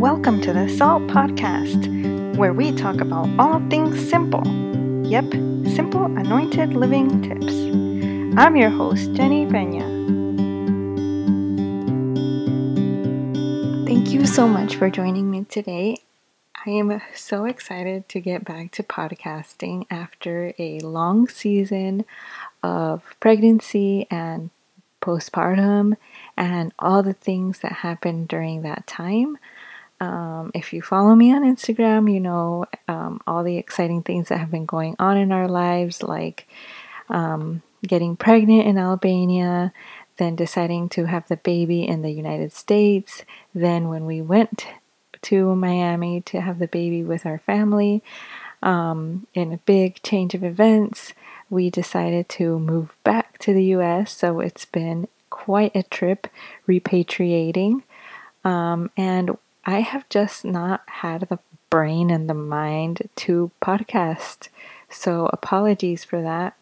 Welcome to the Salt Podcast, where we talk about all things simple. Yep, simple anointed living tips. I'm your host, Jenny Pena. Thank you so much for joining me today. I am so excited to get back to podcasting after a long season of pregnancy and postpartum and all the things that happened during that time. Um, if you follow me on Instagram, you know um, all the exciting things that have been going on in our lives, like um, getting pregnant in Albania, then deciding to have the baby in the United States, then when we went to Miami to have the baby with our family, um, in a big change of events, we decided to move back to the US. So it's been quite a trip repatriating. Um, and I have just not had the brain and the mind to podcast. So apologies for that.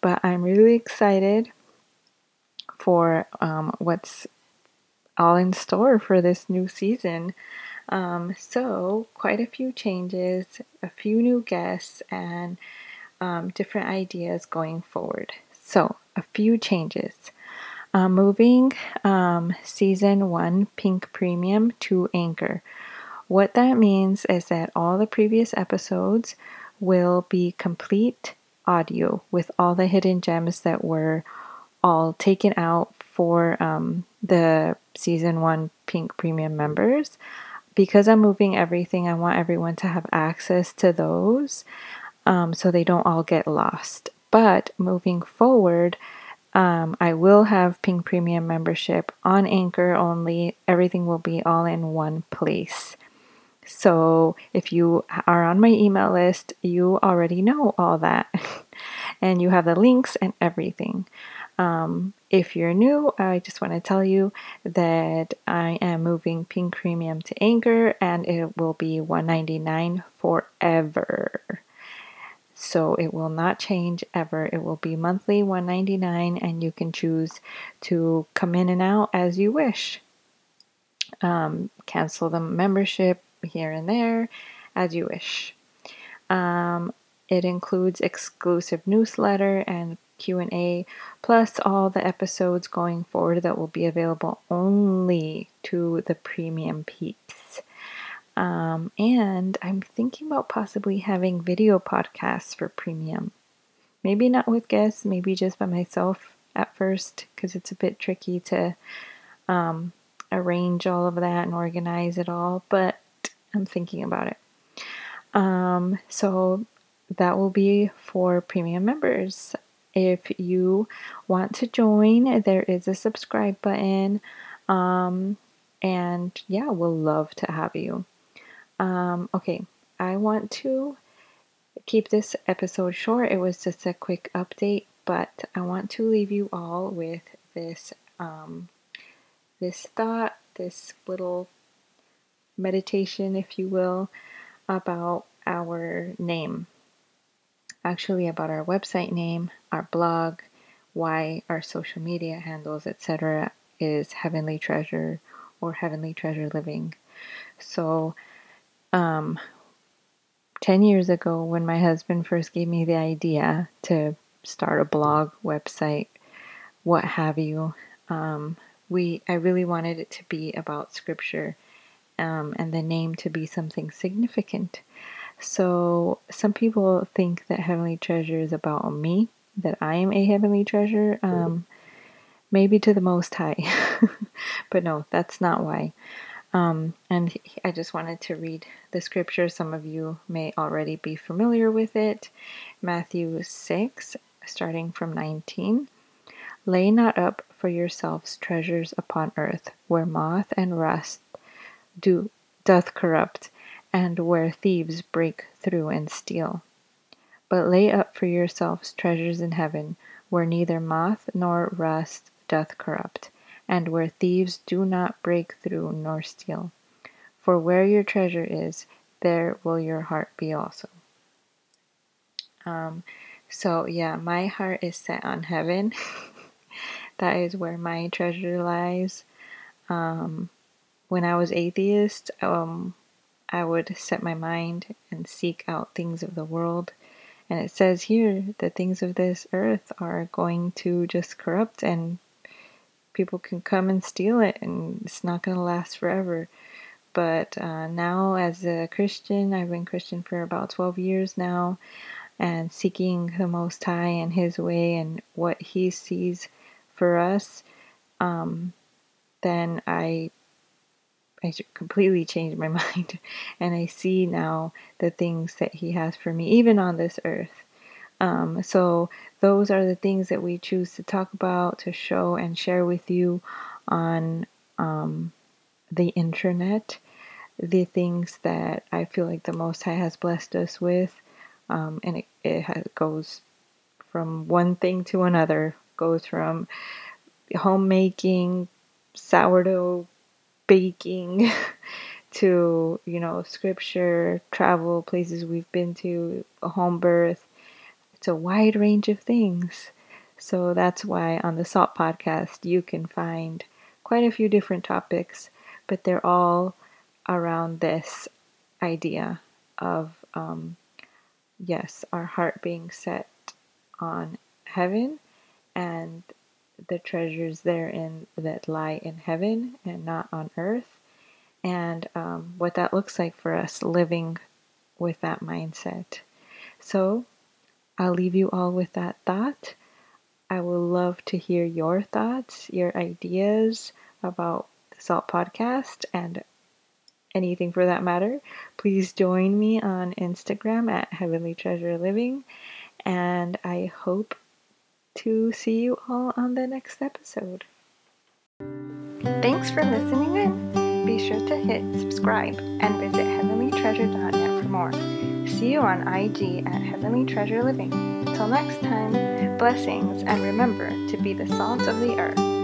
But I'm really excited for um, what's all in store for this new season. Um, so, quite a few changes, a few new guests, and um, different ideas going forward. So, a few changes. Uh, moving um, season one Pink Premium to Anchor. What that means is that all the previous episodes will be complete audio with all the hidden gems that were all taken out for um, the season one Pink Premium members. Because I'm moving everything, I want everyone to have access to those um, so they don't all get lost. But moving forward, um, I will have Pink Premium membership on Anchor only. Everything will be all in one place. So if you are on my email list, you already know all that. and you have the links and everything. Um, if you're new, I just want to tell you that I am moving Pink Premium to Anchor and it will be 199 forever. So it will not change ever. It will be monthly 199 and you can choose to come in and out as you wish. Um, cancel the membership here and there as you wish. Um, it includes exclusive newsletter and Q&A plus all the episodes going forward that will be available only to the premium peeps. Um, and I'm thinking about possibly having video podcasts for premium. Maybe not with guests, maybe just by myself at first, because it's a bit tricky to um, arrange all of that and organize it all, but I'm thinking about it. Um, so that will be for premium members. If you want to join, there is a subscribe button. Um, and yeah, we'll love to have you. Um, okay, I want to keep this episode short. It was just a quick update, but I want to leave you all with this um, this thought, this little meditation, if you will, about our name. Actually, about our website name, our blog, why our social media handles, etc., is Heavenly Treasure or Heavenly Treasure Living. So, um, 10 years ago, when my husband first gave me the idea to start a blog, website, what have you, um, we I really wanted it to be about scripture um, and the name to be something significant. So some people think that Heavenly Treasure is about me, that I am a Heavenly Treasure, um, maybe to the Most High. but no, that's not why. Um, and I just wanted to read the scripture. Some of you may already be familiar with it. Matthew 6, starting from 19. Lay not up for yourselves treasures upon earth, where moth and rust do doth corrupt, and where thieves break through and steal. But lay up for yourselves treasures in heaven, where neither moth nor rust doth corrupt, and where thieves do not break through nor steal. For where your treasure is, there will your heart be also. Um, so, yeah, my heart is set on heaven. that is where my treasure lies. Um, when I was atheist, um, I would set my mind and seek out things of the world. And it says here the things of this earth are going to just corrupt and people can come and steal it and it's not going to last forever. But uh, now, as a Christian, I've been Christian for about 12 years now and seeking the Most High and His way and what He sees for us. Um, then I I completely changed my mind and I see now the things that He has for me, even on this earth. Um, so, those are the things that we choose to talk about, to show, and share with you on um, the internet. The things that I feel like the Most High has blessed us with. Um, and it, it has, goes from one thing to another, goes from homemaking, sourdough baking to you know scripture travel places we've been to home birth a wide range of things so that's why on the salt podcast you can find quite a few different topics but they're all around this idea of um, yes our heart being set on heaven and the treasures therein that lie in heaven and not on earth, and um, what that looks like for us living with that mindset. So, I'll leave you all with that thought. I would love to hear your thoughts, your ideas about the Salt Podcast, and anything for that matter. Please join me on Instagram at Heavenly Treasure Living, and I hope to see you all on the next episode. Thanks for listening in. Be sure to hit subscribe and visit heavenlytreasure.net for more. See you on IG at Heavenly Treasure Living. Till next time, blessings and remember to be the salt of the earth.